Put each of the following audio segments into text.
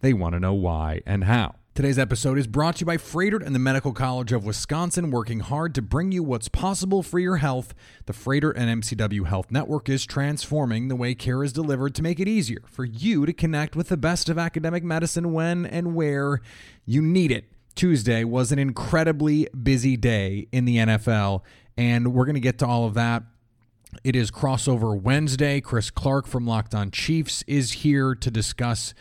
they want to know why and how. Today's episode is brought to you by Froedtert and the Medical College of Wisconsin, working hard to bring you what's possible for your health. The Froedtert and MCW Health Network is transforming the way care is delivered to make it easier for you to connect with the best of academic medicine when and where you need it. Tuesday was an incredibly busy day in the NFL, and we're going to get to all of that. It is crossover Wednesday. Chris Clark from Locked On Chiefs is here to discuss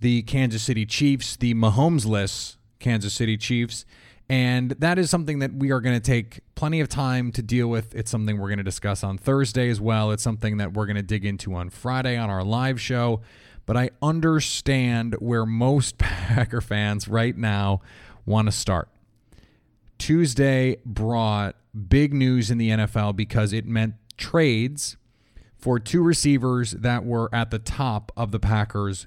the Kansas City Chiefs, the Mahomes-less Kansas City Chiefs. And that is something that we are going to take plenty of time to deal with. It's something we're going to discuss on Thursday as well. It's something that we're going to dig into on Friday on our live show. But I understand where most Packer fans right now want to start. Tuesday brought big news in the NFL because it meant trades for two receivers that were at the top of the Packers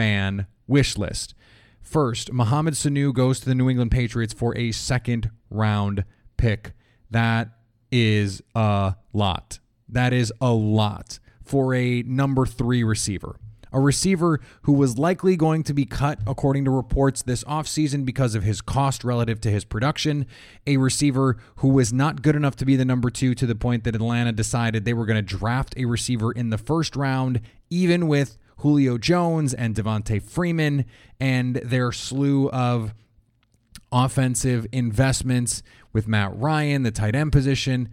fan wish list. First, Mohamed Sanu goes to the New England Patriots for a second round pick. That is a lot. That is a lot for a number three receiver. A receiver who was likely going to be cut, according to reports, this offseason because of his cost relative to his production. A receiver who was not good enough to be the number two to the point that Atlanta decided they were going to draft a receiver in the first round, even with Julio Jones and Devonta Freeman and their slew of offensive investments with Matt Ryan, the tight end position.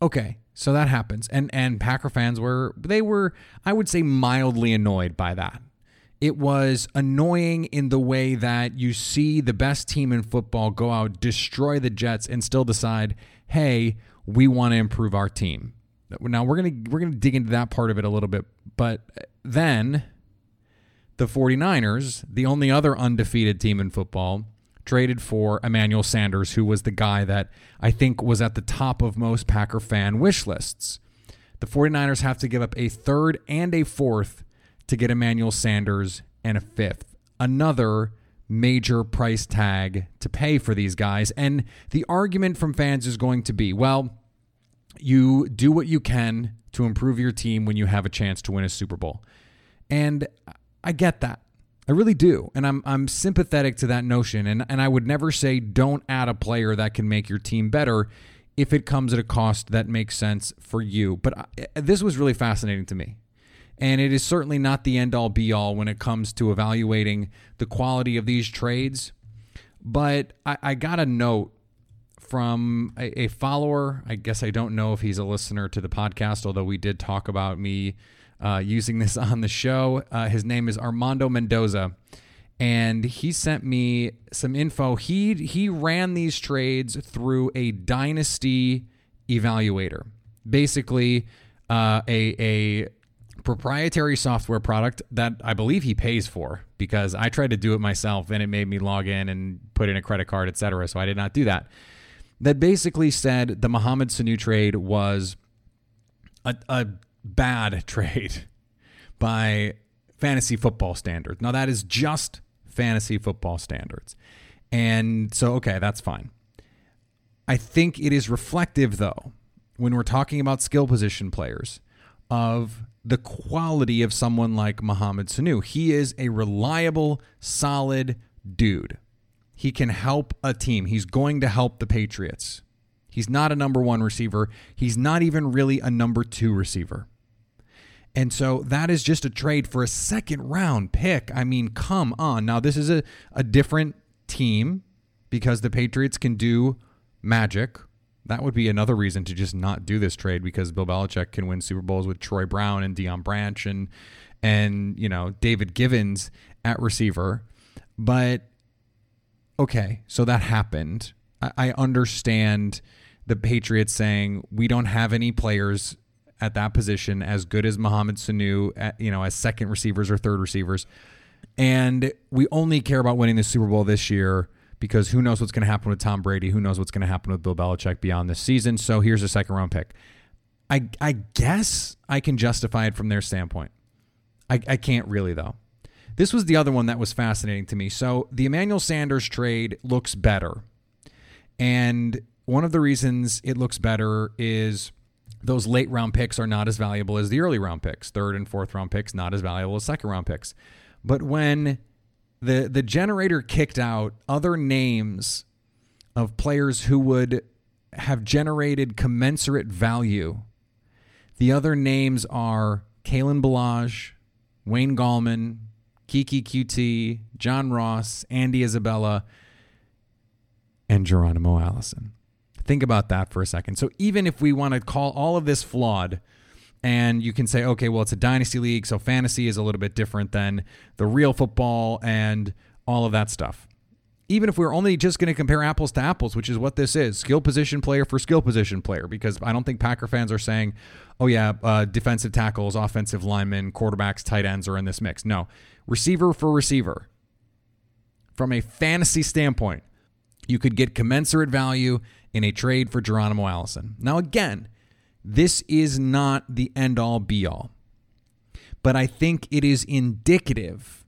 Okay, so that happens. And and Packer fans were they were I would say mildly annoyed by that. It was annoying in the way that you see the best team in football go out, destroy the Jets and still decide, "Hey, we want to improve our team." Now we're going to we're going to dig into that part of it a little bit, but then the 49ers, the only other undefeated team in football, traded for Emmanuel Sanders, who was the guy that I think was at the top of most Packer fan wish lists. The 49ers have to give up a third and a fourth to get Emmanuel Sanders and a fifth. Another major price tag to pay for these guys. And the argument from fans is going to be well, you do what you can to improve your team when you have a chance to win a Super Bowl. And I get that. I really do. And I'm I'm sympathetic to that notion. And and I would never say don't add a player that can make your team better if it comes at a cost that makes sense for you. But I, eh, this was really fascinating to me. And it is certainly not the end all be all when it comes to evaluating the quality of these trades. But I, I got a note from a, a, follower. I guess I don't know if he's a listener to the podcast, although we did talk about me uh, using this on the show. Uh, his name is Armando Mendoza, and he sent me some info. He he ran these trades through a dynasty evaluator, basically uh, a a proprietary software product that I believe he pays for because I tried to do it myself and it made me log in and put in a credit card, etc. So I did not do that. That basically said the Mohamed Sanu trade was a, a bad trade by fantasy football standards. Now, that is just fantasy football standards. And so, okay, that's fine. I think it is reflective, though, when we're talking about skill position players, of the quality of someone like Mohamed Sanu. He is a reliable, solid dude. He can help a team. He's going to help the Patriots. He's not a number one receiver. He's not even really a number two receiver. And so that is just a trade for a second round pick. I mean, come on. Now, this is a, a different team because the Patriots can do magic. That would be another reason to just not do this trade because Bill Belichick can win Super Bowls with Troy Brown and Deion Branch and and you know David Givens at receiver. But okay, so that happened. I, I understand the Patriots saying we don't have any players at that position as good as Mohamed Sanu, at, you know, as second receivers or third receivers, and we only care about winning the Super Bowl this year because who knows what's going to happen with Tom Brady? Who knows what's going to happen with Bill Belichick beyond this season? So here's a second round pick. I I guess I can justify it from their standpoint. I, I can't really though. This was the other one that was fascinating to me. So the Emmanuel Sanders trade looks better. And one of the reasons it looks better is those late round picks are not as valuable as the early round picks. Third and fourth round picks not as valuable as second round picks. But when the the generator kicked out other names of players who would have generated commensurate value. The other names are Kalen Ballage, Wayne Gallman, Keke Coutee, John Ross, Andy Isabella, and Geronimo Allison. Think about that for a second. So even if we want to call all of this flawed, and you can say, okay, well, it's a dynasty league, so fantasy is a little bit different than the real football and all of that stuff. Even if we're only just going to compare apples to apples, which is what this is skill position player for skill position player, because I don't think Packer fans are saying, oh, yeah, uh, defensive tackles, offensive linemen, quarterbacks, tight ends are in this mix. No, receiver for receiver. From a fantasy standpoint, you could get commensurate value in a trade for Geronimo Allison. Now, again, this is not the end all be all, but I think it is indicative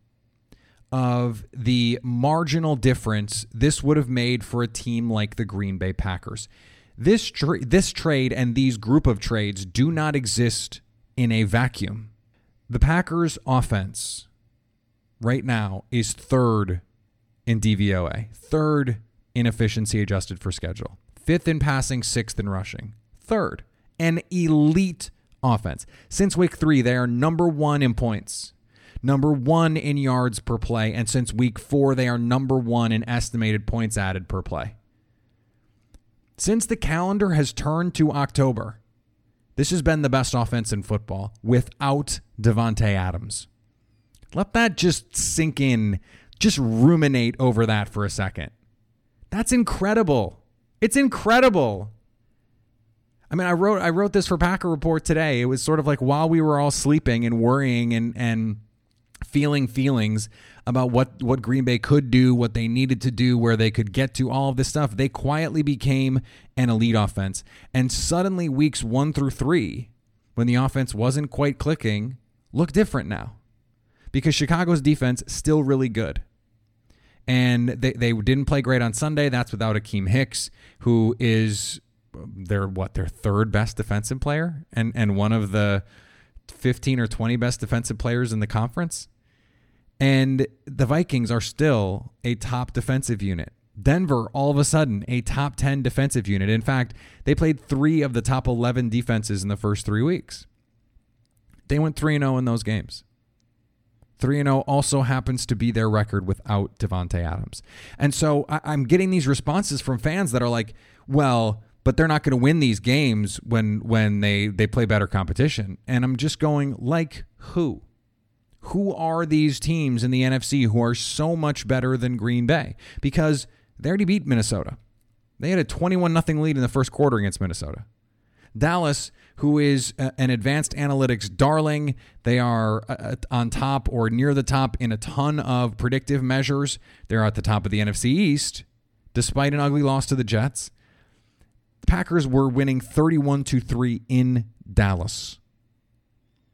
of the marginal difference this would have made for a team like the Green Bay Packers. This tra- this trade and these group of trades do not exist in a vacuum. The Packers offense right now is third in DVOA, third in efficiency adjusted for schedule, fifth in passing, sixth in rushing, third an elite offense. Since week three, they are number one in points, number one in yards per play, and since week four, they are number one in estimated points added per play. Since the calendar has turned to October, this has been the best offense in football without Davante Adams. Let that just sink in. Just ruminate over that for a second. That's incredible. It's incredible. I mean, I wrote I wrote this for Packer Report today. It was sort of like while we were all sleeping and worrying and and feeling feelings about what what Green Bay could do, what they needed to do, where they could get to all of this stuff. They quietly became an elite offense. And suddenly weeks 1 through 3, when the offense wasn't quite clicking, look different now. Because Chicago's defense still really good. And they, they didn't play great on Sunday. That's without Akiem Hicks, who is um, their what their third best defensive player and and one of the 15 or 20 best defensive players in the conference. And the Vikings are still a top defensive unit. Denver, all of a sudden, a top 10 defensive unit. In fact, they played three of the top 11 defenses in the first three weeks. They went 3 0 in those games. 3 0 also happens to be their record without Davante Adams. And so I'm getting these responses from fans that are like, well, but they're not going to win these games when when they they play better competition. And I'm just going like who? Who are these teams in the NFC who are so much better than Green Bay? Because they already beat Minnesota. They had a 21 nothing lead in the first quarter against Minnesota. Dallas, who is an advanced analytics darling, they are uh, on top or near the top in a ton of predictive measures. They're at the top of the NFC East, despite an ugly loss to the Jets. The Packers were winning 31 to 3 in Dallas.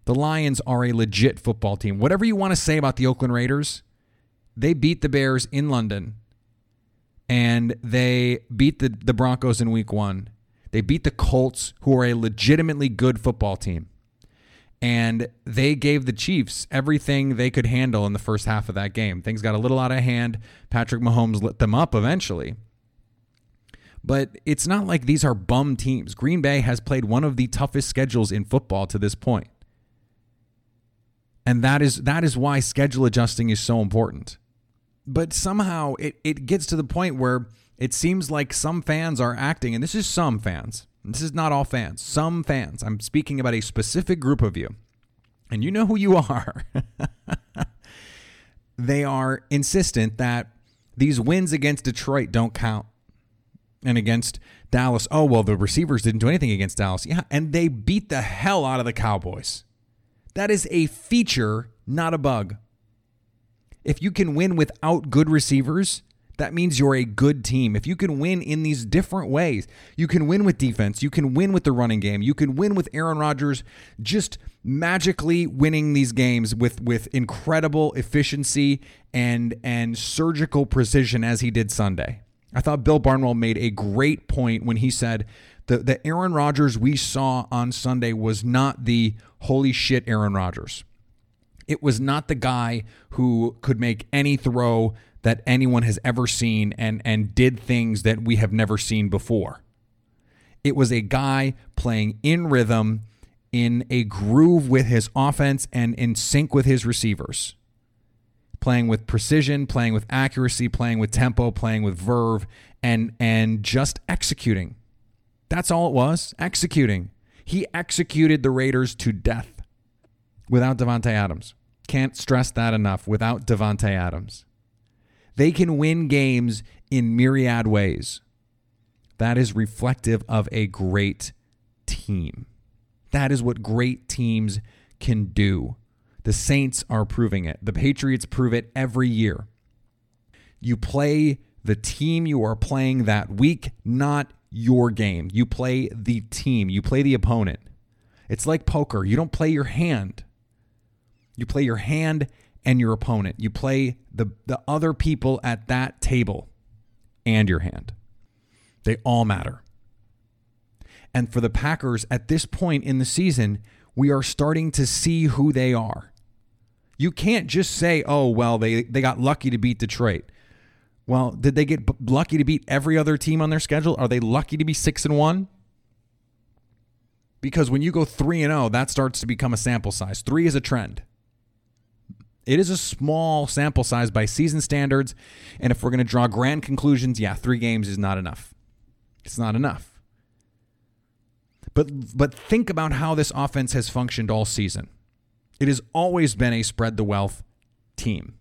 The Lions are a legit football team. Whatever you want to say about the Oakland Raiders, they beat the Bears in London and they beat the, the Broncos in week one. They beat the Colts, who are a legitimately good football team. And they gave the Chiefs everything they could handle in the first half of that game. Things got a little out of hand. Patrick Mahomes lit them up eventually. But it's not like these are bum teams. Green Bay has played one of the toughest schedules in football to this point. And that is that is why schedule adjusting is so important. But somehow it, it gets to the point where it seems like some fans are acting, and this is some fans. This is not all fans. Some fans. I'm speaking about a specific group of you. And you know who you are. they are insistent that these wins against Detroit don't count. And against Dallas, oh, well, the receivers didn't do anything against Dallas. Yeah, and they beat the hell out of the Cowboys. That is a feature, not a bug. If you can win without good receivers, that means you're a good team. If you can win in these different ways, you can win with defense, you can win with the running game, you can win with Aaron Rodgers just magically winning these games with with incredible efficiency and and surgical precision as he did Sunday. I thought Bill Barnwell made a great point when he said the the Aaron Rodgers we saw on Sunday was not the holy shit Aaron Rodgers. It was not the guy who could make any throw that anyone has ever seen and and did things that we have never seen before. It was a guy playing in rhythm, in a groove with his offense and in sync with his receivers. Playing with precision, playing with accuracy, playing with tempo, playing with verve and and just executing. That's all it was, executing. He executed the Raiders to death without Davante Adams. Can't stress that enough without Davante Adams. They can win games in myriad ways. That is reflective of a great team. That is what great teams can do. The Saints are proving it. The Patriots prove it every year. You play the team you are playing that week, not your game. You play the team, you play the opponent. It's like poker. You don't play your hand. You play your hand and your opponent. You play the, the other people at that table and your hand. They all matter. And for the Packers at this point in the season, we are starting to see who they are. You can't just say, oh, well, they, they got lucky to beat Detroit. Well, did they get lucky to beat every other team on their schedule? Are they lucky to be 6 and 1? Because when you go 3 and 0, that starts to become a sample size. 3 is a trend. It is a small sample size by season standards. And if we're going to draw grand conclusions, yeah, three games is not enough. It's not enough. But but think about how this offense has functioned all season. It has always been a spread the wealth team.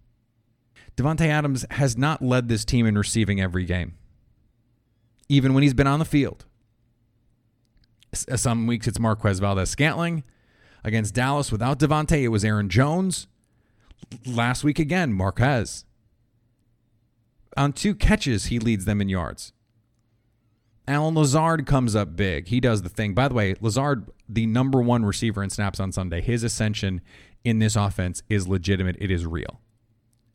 Davante Adams has not led this team in receiving every game, even when he's been on the field. Uh, some weeks it's Marquez Valdes Scantling. Against Dallas without Davante, it was Aaron Jones. Last week again, Marquez. On two catches, he leads them in yards. Allen Lazard comes up big. He does the thing. By the way, Lazard, the number one receiver in snaps on Sunday, his ascension in this offense is legitimate. It is real.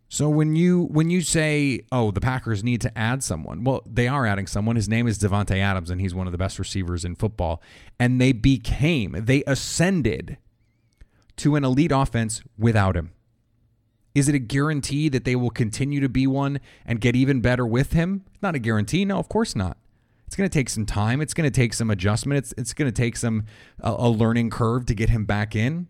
So when you when you say, "Oh, the Packers need to add someone," well, they are adding someone. His name is Davante Adams, and he's one of the best receivers in football. And they became, they ascended to an elite offense without him. Is it a guarantee that they will continue to be one and get even better with him? Not a guarantee. No, of course not. It's going to take some time. It's going to take some adjustment. It's it's going to take some a, a learning curve to get him back in.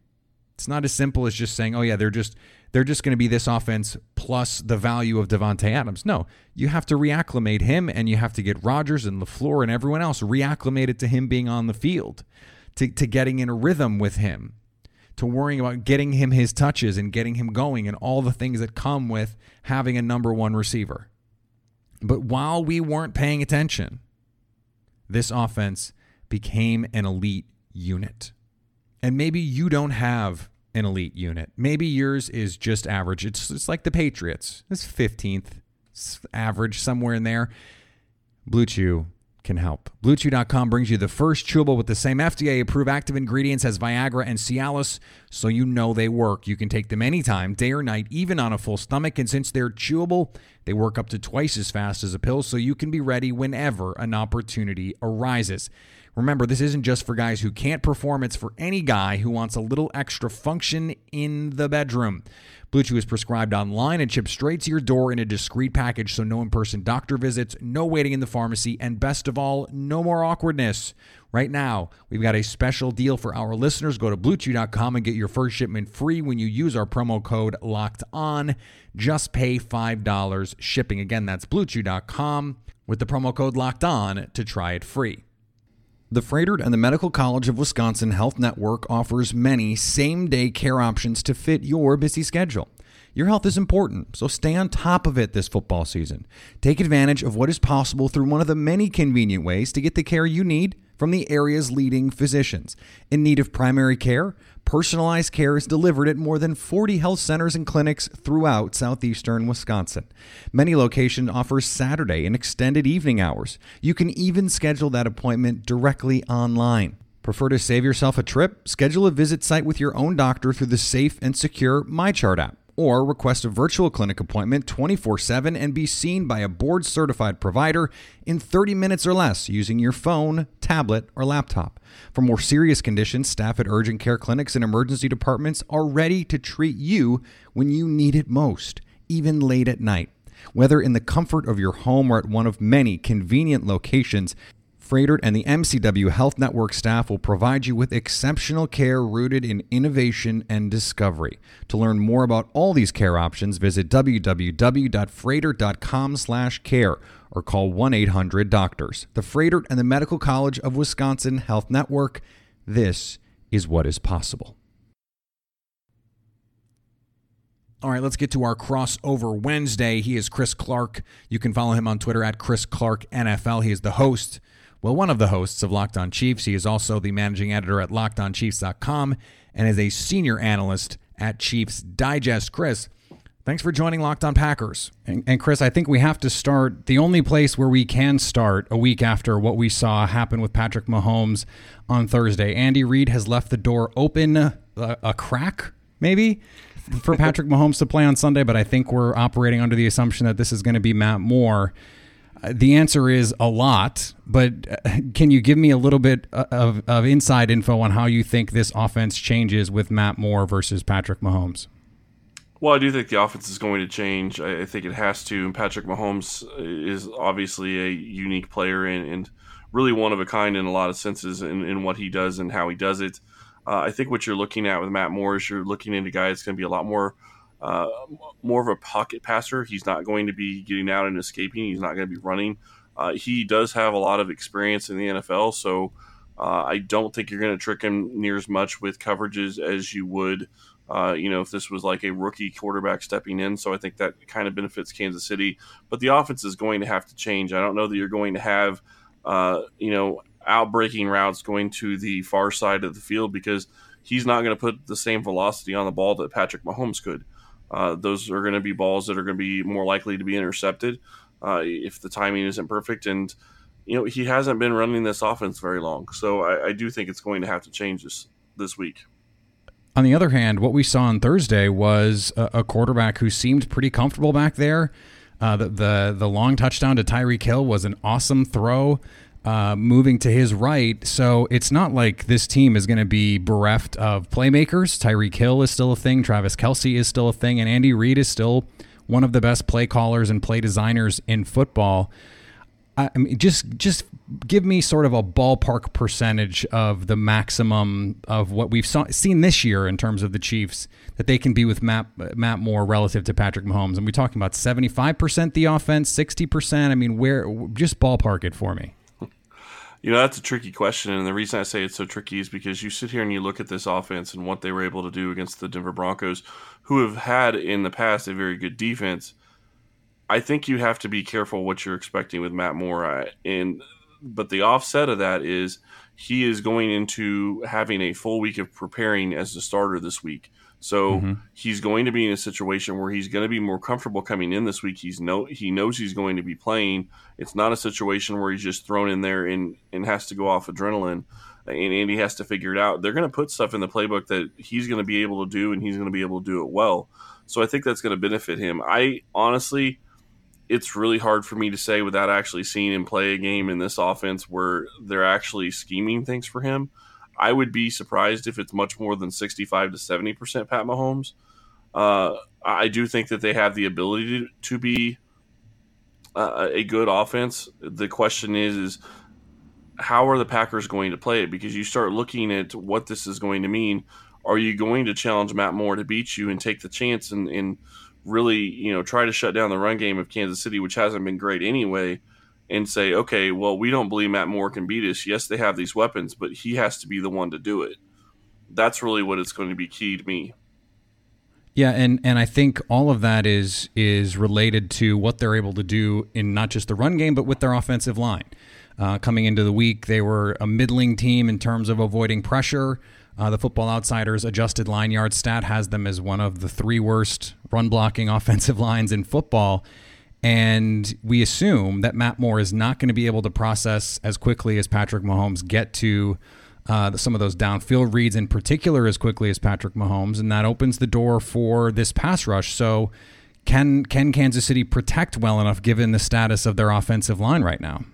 It's not as simple as just saying, "Oh yeah, they're just they're just going to be this offense plus the value of Davante Adams." No, you have to reacclimate him, and you have to get Rodgers and LaFleur and everyone else reacclimated to him being on the field, to to getting in a rhythm with him to worrying about getting him his touches and getting him going and all the things that come with having a number one receiver. But while we weren't paying attention, this offense became an elite unit. And maybe you don't have an elite unit. Maybe yours is just average. It's, it's like the Patriots. It's 15th it's average, somewhere in there. Blue Chew, can help. BlueChew.com brings you the first chewable with the same FDA approved active ingredients as Viagra and Cialis, so you know they work. You can take them anytime, day or night, even on a full stomach. And since they're chewable, they work up to twice as fast as a pill, so you can be ready whenever an opportunity arises. Remember, this isn't just for guys who can't perform, it's for any guy who wants a little extra function in the bedroom. Blue Chew is prescribed online and shipped straight to your door in a discreet package, so no in person doctor visits, no waiting in the pharmacy, and best of all, no more awkwardness. Right now, we've got a special deal for our listeners. Go to bluechew.com and get your first shipment free when you use our promo code locked on. Just pay $5 shipping. Again, that's bluechew.com with the promo code locked on to try it free. The Froedtert and the Medical College of Wisconsin Health Network offers many same day care options to fit your busy schedule. Your health is important, so stay on top of it this football season. Take advantage of what is possible through one of the many convenient ways to get the care you need from the area's leading physicians. In need of primary care, personalized care is delivered at more than 40 health centers and clinics throughout southeastern Wisconsin. Many locations offer Saturday and extended evening hours. You can even schedule that appointment directly online. Prefer to save yourself a trip? Schedule a visit site with your own doctor through the safe and secure MyChart app or request a virtual clinic appointment 24 7 and be seen by a board certified provider in 30 minutes or less using your phone, tablet, or laptop. For more serious conditions, staff at urgent care clinics and emergency departments are ready to treat you when you need it most, even late at night. Whether in the comfort of your home or at one of many convenient locations, Froedtert and the MCW Health Network staff will provide you with exceptional care rooted in innovation and discovery. To learn more about all these care options, visit www.froedtert.com/care or call 1-800-DOCTORS. The Froedtert and the Medical College of Wisconsin Health Network. This is what is possible. All right, let's get to our crossover Wednesday. He is Chris Clark. You can follow him on Twitter at Chris Clark NFL. He is the host well, one of the hosts of Locked On Chiefs. He is also the managing editor at lockedonchiefs.com and is a senior analyst at Chiefs Digest. Chris, thanks for joining Locked On Packers. And, and, Chris, I think we have to start the only place where we can start a week after what we saw happen with Patrick Mahomes on Thursday. Andy Reid has left the door open a, a crack, maybe. For Patrick Mahomes to play on Sunday, but I think we're operating under the assumption that this is going to be Matt Moore. Uh, the answer is a lot, but uh, can you give me a little bit uh, of, of inside info on how you think this offense changes with Matt Moore versus Patrick Mahomes? Well, I do think the offense is going to change. I think it has to. And Patrick Mahomes is obviously a unique player and, and really one of a kind in a lot of senses in, in what he does and how he does it. Uh, I think what you're looking at with Matt Moore is you're looking into guys going to be a lot more uh, more of a pocket passer. He's not going to be getting out and escaping. He's not going to be running. Uh, he does have a lot of experience in the NFL, so uh, I don't think you're going to trick him near as much with coverages as you would, uh, you know, if this was like a rookie quarterback stepping in. So I think that kind of benefits Kansas City. But the offense is going to have to change. I don't know that you're going to have, uh, you know, outbreaking routes going to the far side of the field because he's not going to put the same velocity on the ball that Patrick Mahomes could. Uh, those are going to be balls that are going to be more likely to be intercepted uh, if the timing isn't perfect. And you know he hasn't been running this offense very long, so I, I do think it's going to have to change this this week. On the other hand, what we saw on Thursday was a, a quarterback who seemed pretty comfortable back there. Uh, the, the the long touchdown to Tyreek Hill was an awesome throw uh, moving to his right. So it's not like this team is going to be bereft of playmakers. Tyreek Hill is still a thing. Travis Kelce is still a thing. And Andy Reid is still one of the best play callers and play designers in football. I mean, just just give me sort of a ballpark percentage of the maximum of what we've saw, seen this year in terms of the Chiefs that they can be with Matt Matt Moore relative to Patrick Mahomes. And we talking about seventy five percent the offense, sixty percent. I mean, where just ballpark it for me. You know, that's a tricky question. And the reason I say it's so tricky is because you sit here and you look at this offense and what they were able to do against the Denver Broncos, who have had in the past a very good defense. I think you have to be careful what you're expecting with Matt Moore. And but the offset of that is he is going into having a full week of preparing as the starter this week. So mm-hmm. he's going to be in a situation where he's going to be more comfortable coming in this week. He's no he knows he's going to be playing. It's not a situation where he's just thrown in there and and has to go off adrenaline and Andy has to figure it out. They're going to put stuff in the playbook that he's going to be able to do and he's going to be able to do it well. So I think that's going to benefit him. I honestly it's really hard for me to say without actually seeing him play a game in this offense where they're actually scheming things for him. I would be surprised if it's much more than 65 to 70% Pat Mahomes. Uh, I do think that they have the ability to, to be uh, a good offense. The question is, is how are the Packers going to play it? Because you start looking at what this is going to mean. Are you going to challenge Matt Moore to beat you and take the chance and, and really, you know, try to shut down the run game of Kansas City, which hasn't been great anyway? And say, okay, well, we don't believe Matt Moore can beat us. Yes, they have these weapons, but he has to be the one to do it. That's really what it's going to be key to me. Yeah, and and I think all of that is is related to what they're able to do in not just the run game, but with their offensive line. Uh, coming into the week, they were a middling team in terms of avoiding pressure. Uh, the Football Outsiders adjusted line yard stat has them as one of the three worst run blocking offensive lines in football. And we assume that Matt Moore is not going to be able to process as quickly as Patrick Mahomes get to uh, some of those downfield reads, in particular, as quickly as Patrick Mahomes, and that opens the door for this pass rush. So, can can Kansas City protect well enough given the status of their offensive line right now?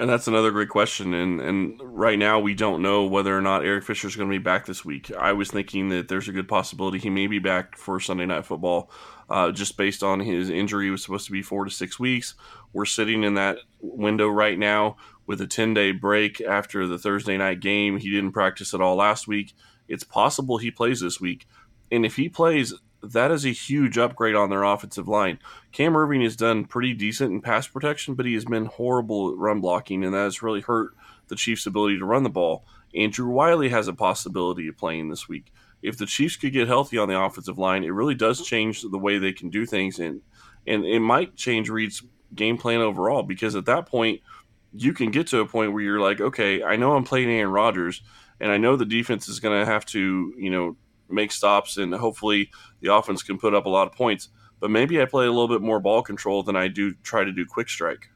And that's another great question. And and right now we don't know whether or not Eric Fisher is going to be back this week. I was thinking that there's a good possibility he may be back for Sunday Night Football uh, just based on his injury. it was supposed to be four to six weeks. We're sitting in that window right now with a 10 day break after the Thursday night game. He didn't practice at all last week. It's possible he plays this week. And if he plays, that is a huge upgrade on their offensive line. Cam Erving has done pretty decent in pass protection, but he has been horrible at run blocking, and that has really hurt the Chiefs' ability to run the ball. Andrew Wylie has a possibility of playing this week if the Chiefs could get healthy on the offensive line, it really does change the way they can do things, and and it might change Reid's game plan overall because at that point you can get to a point where you're like, okay, I know I'm playing Aaron Rodgers, and I know the defense is going to have to you know make stops, and hopefully the offense can put up a lot of points, but maybe I play a little bit more ball control than I do try to do quick strike.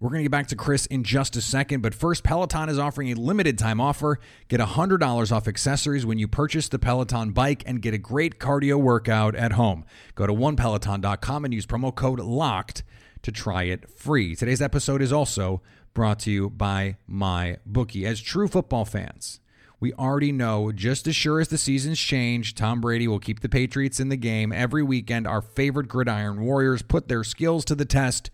We're going to get back to Chris in just a second, but first, Peloton is offering a limited time offer. Get $100 off accessories when you purchase the Peloton bike and get a great cardio workout at home. Go to onepeloton.com and use promo code LOCKED to try it free. Today's episode is also brought to you by my bookie. As true football fans, we already know just as sure as the seasons change, Tom Brady will keep the Patriots in the game every weekend. Our favorite gridiron warriors put their skills to the test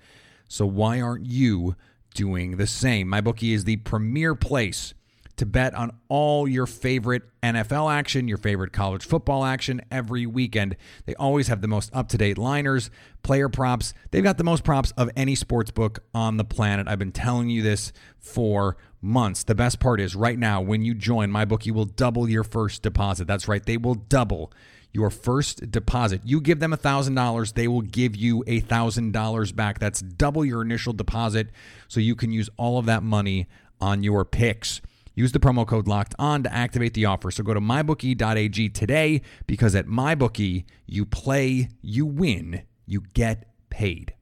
so why aren't you doing the same? My bookie is the premier place to bet on all your favorite NFL action, your favorite college football action every weekend. They always have the most up to date liners, player props. They've got the most props of any sports book on the planet. I've been telling you this for months. The best part is right now, when you join, my MyBookie will double your first deposit. That's right, they will double your first deposit. You give them $1,000, they will give you $1,000 back. That's double your initial deposit, so you can use all of that money on your picks. Use the promo code locked on to activate the offer. So go to mybookie.ag today because at mybookie, you play, you win, you get paid.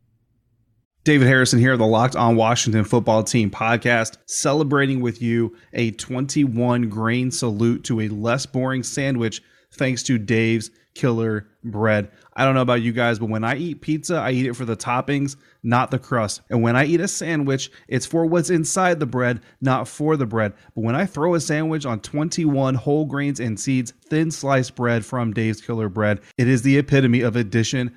David Harrison here, the Locked On Washington Football Team podcast, celebrating with you a 21 grain salute to a less boring sandwich thanks to Dave's Killer Bread. I don't know about you guys, but when I eat pizza, I eat it for the toppings, not the crust. And when I eat a sandwich, it's for what's inside the bread, not for the bread. But when I throw a sandwich on 21 whole grains and seeds, thin sliced bread from Dave's Killer Bread, it is the epitome of addition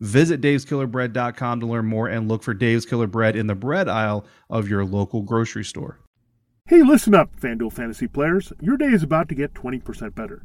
Visit daveskillerbread.com to learn more and look for Dave's Killer Bread in the bread aisle of your local grocery store. Hey, listen up, FanDuel fantasy players. Your day is about to get 20% better.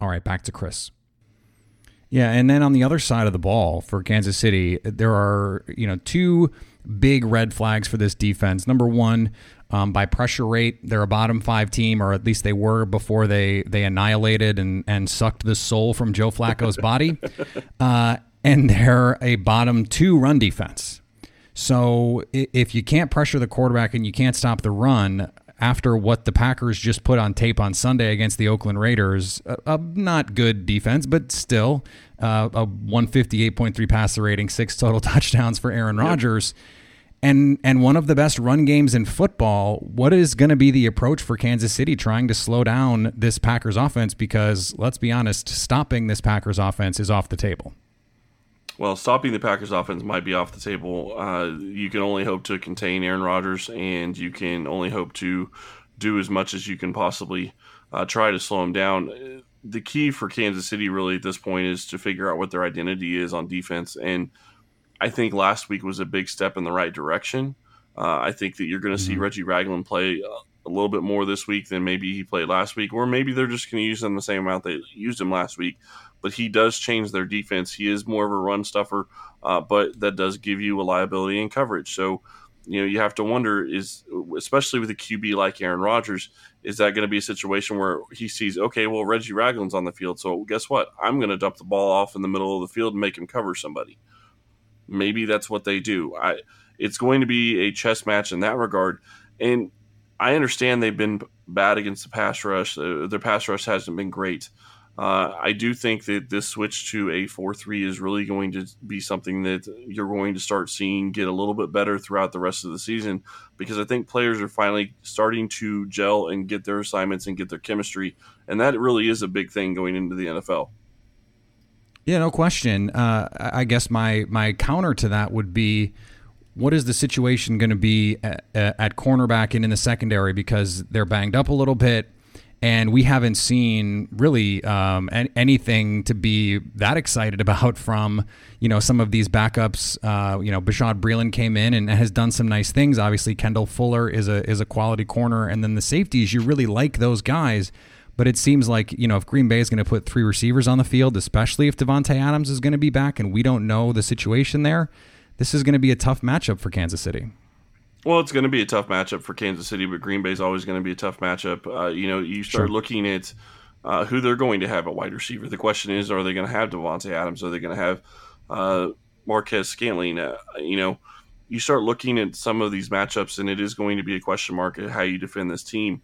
All right, back to Chris. Yeah, and then on the other side of the ball for Kansas City, there are you know two big red flags for this defense. Number one, um, by pressure rate, they're a bottom five team, or at least they were before they they annihilated and and sucked the soul from Joe Flacco's body. Uh, and they're a bottom two run defense. So if you can't pressure the quarterback and you can't stop the run, after what the Packers just put on tape on Sunday against the Oakland Raiders. A, a not good defense, but still uh, a 158.3 passer rating, six total touchdowns for Aaron Rodgers. Yep. And and one of the best run games in football. What is going to be the approach for Kansas City trying to slow down this Packers offense? Because let's be honest, stopping this Packers offense is off the table. Well, stopping the Packers offense might be off the table. Uh, you can only hope to contain Aaron Rodgers, and you can only hope to do as much as you can possibly uh, try to slow him down. The key for Kansas City, really, at this point, is to figure out what their identity is on defense. And I think last week was a big step in the right direction. Uh, I think that you're going to mm-hmm. see Reggie Ragland play a little bit more this week than maybe he played last week, or maybe they're just going to use him the same amount they used him last week but he does change their defense. He is more of a run stuffer, uh, but that does give you a liability in coverage. So, you know, you have to wonder is, especially with a QB like Aaron Rodgers, is that going to be a situation where he sees, okay, well, Reggie Ragland's on the field, so guess what? I'm going to dump the ball off in the middle of the field and make him cover somebody. Maybe that's what they do. I, it's going to be a chess match in that regard, and I understand they've been bad against the pass rush. Uh, their pass rush hasn't been great. Uh, I do think that this switch to a 4 3 is really going to be something that you're going to start seeing get a little bit better throughout the rest of the season because I think players are finally starting to gel and get their assignments and get their chemistry. And that really is a big thing going into the NFL. Yeah, no question. Uh, I guess my, my counter to that would be what is the situation going to be at, at cornerback and in the secondary because they're banged up a little bit and we haven't seen really um, anything to be that excited about from you know some of these backups. Uh, you know, Bashaud Breeland came in and has done some nice things. Obviously, Kendall Fuller is a is a quality corner, and then the safeties you really like those guys. But it seems like you know if Green Bay is going to put three receivers on the field, especially if Davante Adams is going to be back, and we don't know the situation there, this is going to be a tough matchup for Kansas City. Well, it's going to be a tough matchup for Kansas City, but Green Bay is always going to be a tough matchup. Uh, you know, you start sure. looking at uh, who they're going to have at wide receiver. The question is, are they going to have Davante Adams? Are they going to have uh, Marquez Scantling? Uh, you know, you start looking at some of these matchups, and it is going to be a question mark at how you defend this team.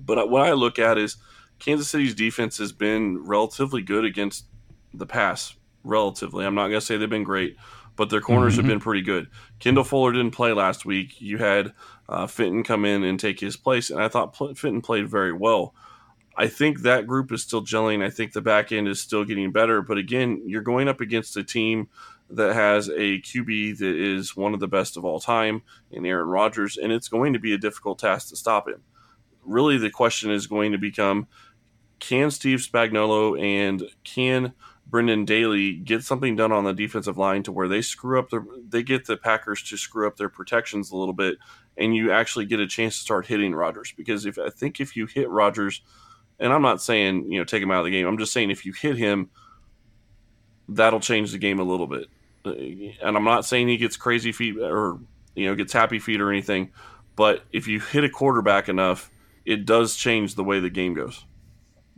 But what I look at is Kansas City's defense has been relatively good against the pass. Relatively, I'm not going to say they've been great but their corners mm-hmm. have been pretty good. Kendall Fuller didn't play last week. You had uh, Fenton come in and take his place, and I thought Fenton played very well. I think that group is still gelling. I think the back end is still getting better. But again, you're going up against a team that has a QB that is one of the best of all time in Aaron Rodgers, and it's going to be a difficult task to stop him. Really, the question is going to become can Steve Spagnuolo and can Brendan Daly get something done on the defensive line to where they screw up their they get the Packers to screw up their protections a little bit and you actually get a chance to start hitting Rodgers because if I think if you hit Rodgers and I'm not saying, you know, take him out of the game. I'm just saying if you hit him that'll change the game a little bit. Uh, and I'm not saying he gets crazy feet or you know, gets happy feet or anything, but if you hit a quarterback enough, it does change the way the game goes.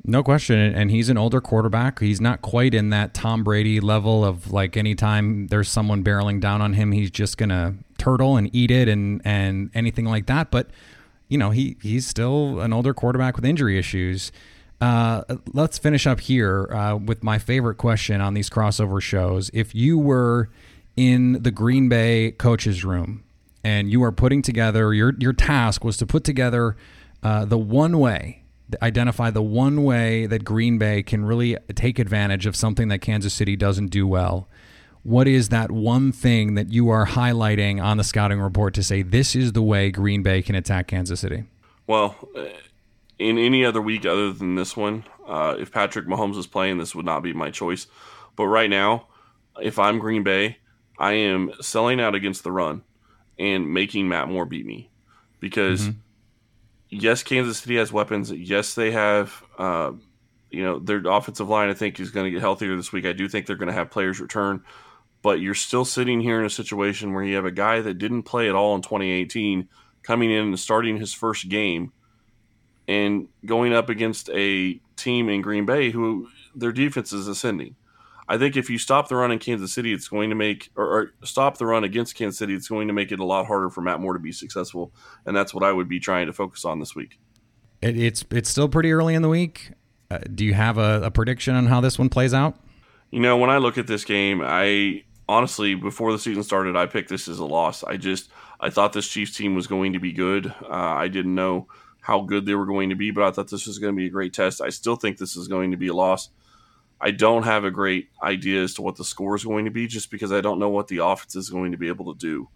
No question. And he's an older quarterback. He's not quite in that Tom Brady level of like anytime there's someone barreling down on him, he's just going to turtle and eat it and, and anything like that. But, you know, he, he's still an older quarterback with injury issues. Uh, let's finish up here uh, with my favorite question on these crossover shows. If you were in the Green Bay coaches room and you are putting together your your task was to put together uh, the one way identify the one way that Green Bay can really take advantage of something that Kansas City doesn't do well. What is that one thing that you are highlighting on the scouting report to say this is the way Green Bay can attack Kansas City? Well, in any other week other than this one, uh, if Patrick Mahomes is playing, this would not be my choice. But right now, if I'm Green Bay, I am selling out against the run and making Matt Moore beat me because mm-hmm. Yes, Kansas City has weapons. Yes, they have. Uh, you know their offensive line. I think is going to get healthier this week. I do think they're going to have players return, but you're still sitting here in a situation where you have a guy that didn't play at all in 2018 coming in and starting his first game and going up against a team in Green Bay who their defense is ascending. I think if you stop the run in Kansas City, it's going to make or, or, stop the run against Kansas City. It's going to make it a lot harder for Matt Moore to be successful, and that's what I would be trying to focus on this week. It, it's it's still pretty early in the week. Uh, do you have a, a prediction on how this one plays out? You know, when I look at this game, I honestly before the season started, I picked this as a loss. I just I thought this Chiefs team was going to be good. Uh, I didn't know how good they were going to be, but I thought this was going to be a great test. I still think this is going to be a loss. I don't have a great idea as to what the score is going to be just because I don't know what the offense is going to be able to do.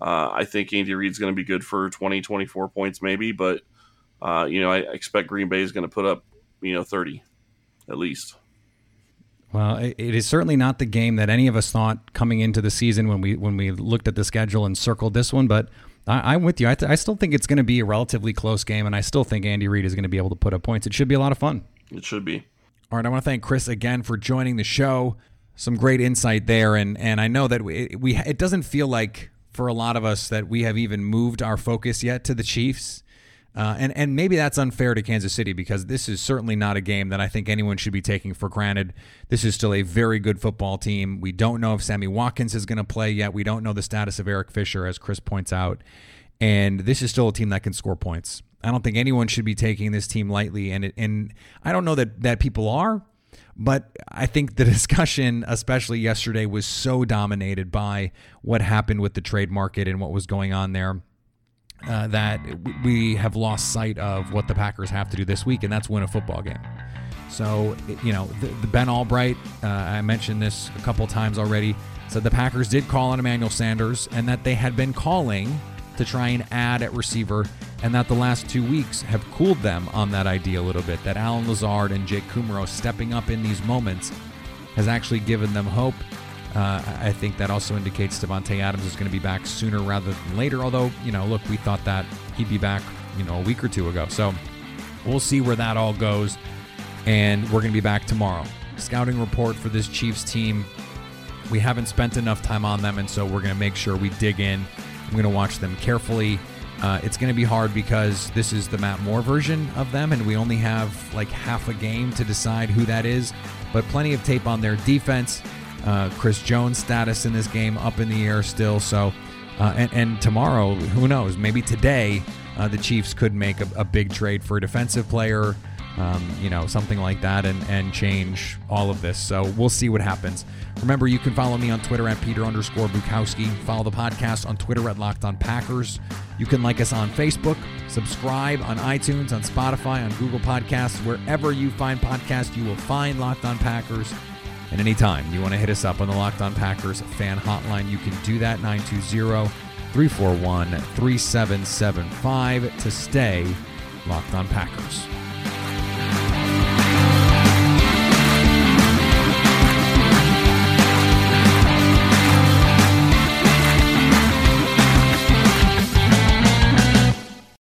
Uh, I think Andy Reid's going to be good for 20, 24 points maybe, but, uh, you know, I expect Green Bay is going to put up, you know, 30 at least. Well, it is certainly not the game that any of us thought coming into the season when we when we looked at the schedule and circled this one, but I, am with you. I, th- I still think it's going to be a relatively close game, and I still think Andy Reid is going to be able to put up points. It should be a lot of fun. It should be. All right, I want to thank Chris again for joining the show. Some great insight there, and and I know that we, we it doesn't feel like for a lot of us that we have even moved our focus yet to the Chiefs. Uh, and and maybe that's unfair to Kansas City because this is certainly not a game that I think anyone should be taking for granted. This is still a very good football team. We don't know if Sammy Watkins is going to play yet. We don't know the status of Eric Fisher, as Chris points out. And this is still a team that can score points. I don't think anyone should be taking this team lightly, and it, and I don't know that that people are, but I think the discussion, especially yesterday, was so dominated by what happened with the trade market and what was going on there uh, that we have lost sight of what the Packers have to do this week, and that's win a football game. So, you know, the, the Ben Allbright, uh, I mentioned this a couple times already, said the Packers did call on Emmanuel Sanders and that they had been calling to try and add at receiver, and that the last two weeks have cooled them on that idea a little bit. That Allen Lazard and Jake Kumerow stepping up in these moments has actually given them hope. Uh, I think that also indicates Davante Adams is going to be back sooner rather than later. Although, you know, look, we thought that he'd be back, you know, a week or two ago. So we'll see where that all goes. And we're going to be back tomorrow. Scouting report for this Chiefs team. We haven't spent enough time on them, and so we're going to make sure we dig in. I'm going to watch them carefully. Uh, it's going to be hard because this is the Matt Moore version of them, and we only have like half a game to decide who that is. But plenty of tape on their defense. Uh, Chris Jones' status in this game up in the air still. So, uh, and, and, tomorrow, who knows? Maybe today, uh, the Chiefs could make a, a, big trade for a defensive player, um, you know, something like that, and, and change all of this. So we'll see what happens. Remember, you can follow me on Twitter at Peter underscore Bukowski. Follow the podcast on Twitter at Locked On Packers. You can like us on Facebook, subscribe on iTunes, on Spotify, on Google Podcasts. Wherever you find podcasts, you will find Locked On Packers. And anytime you want to hit us up on the Locked On Packers fan hotline, you can do that 920 341 3775 to stay Locked On Packers.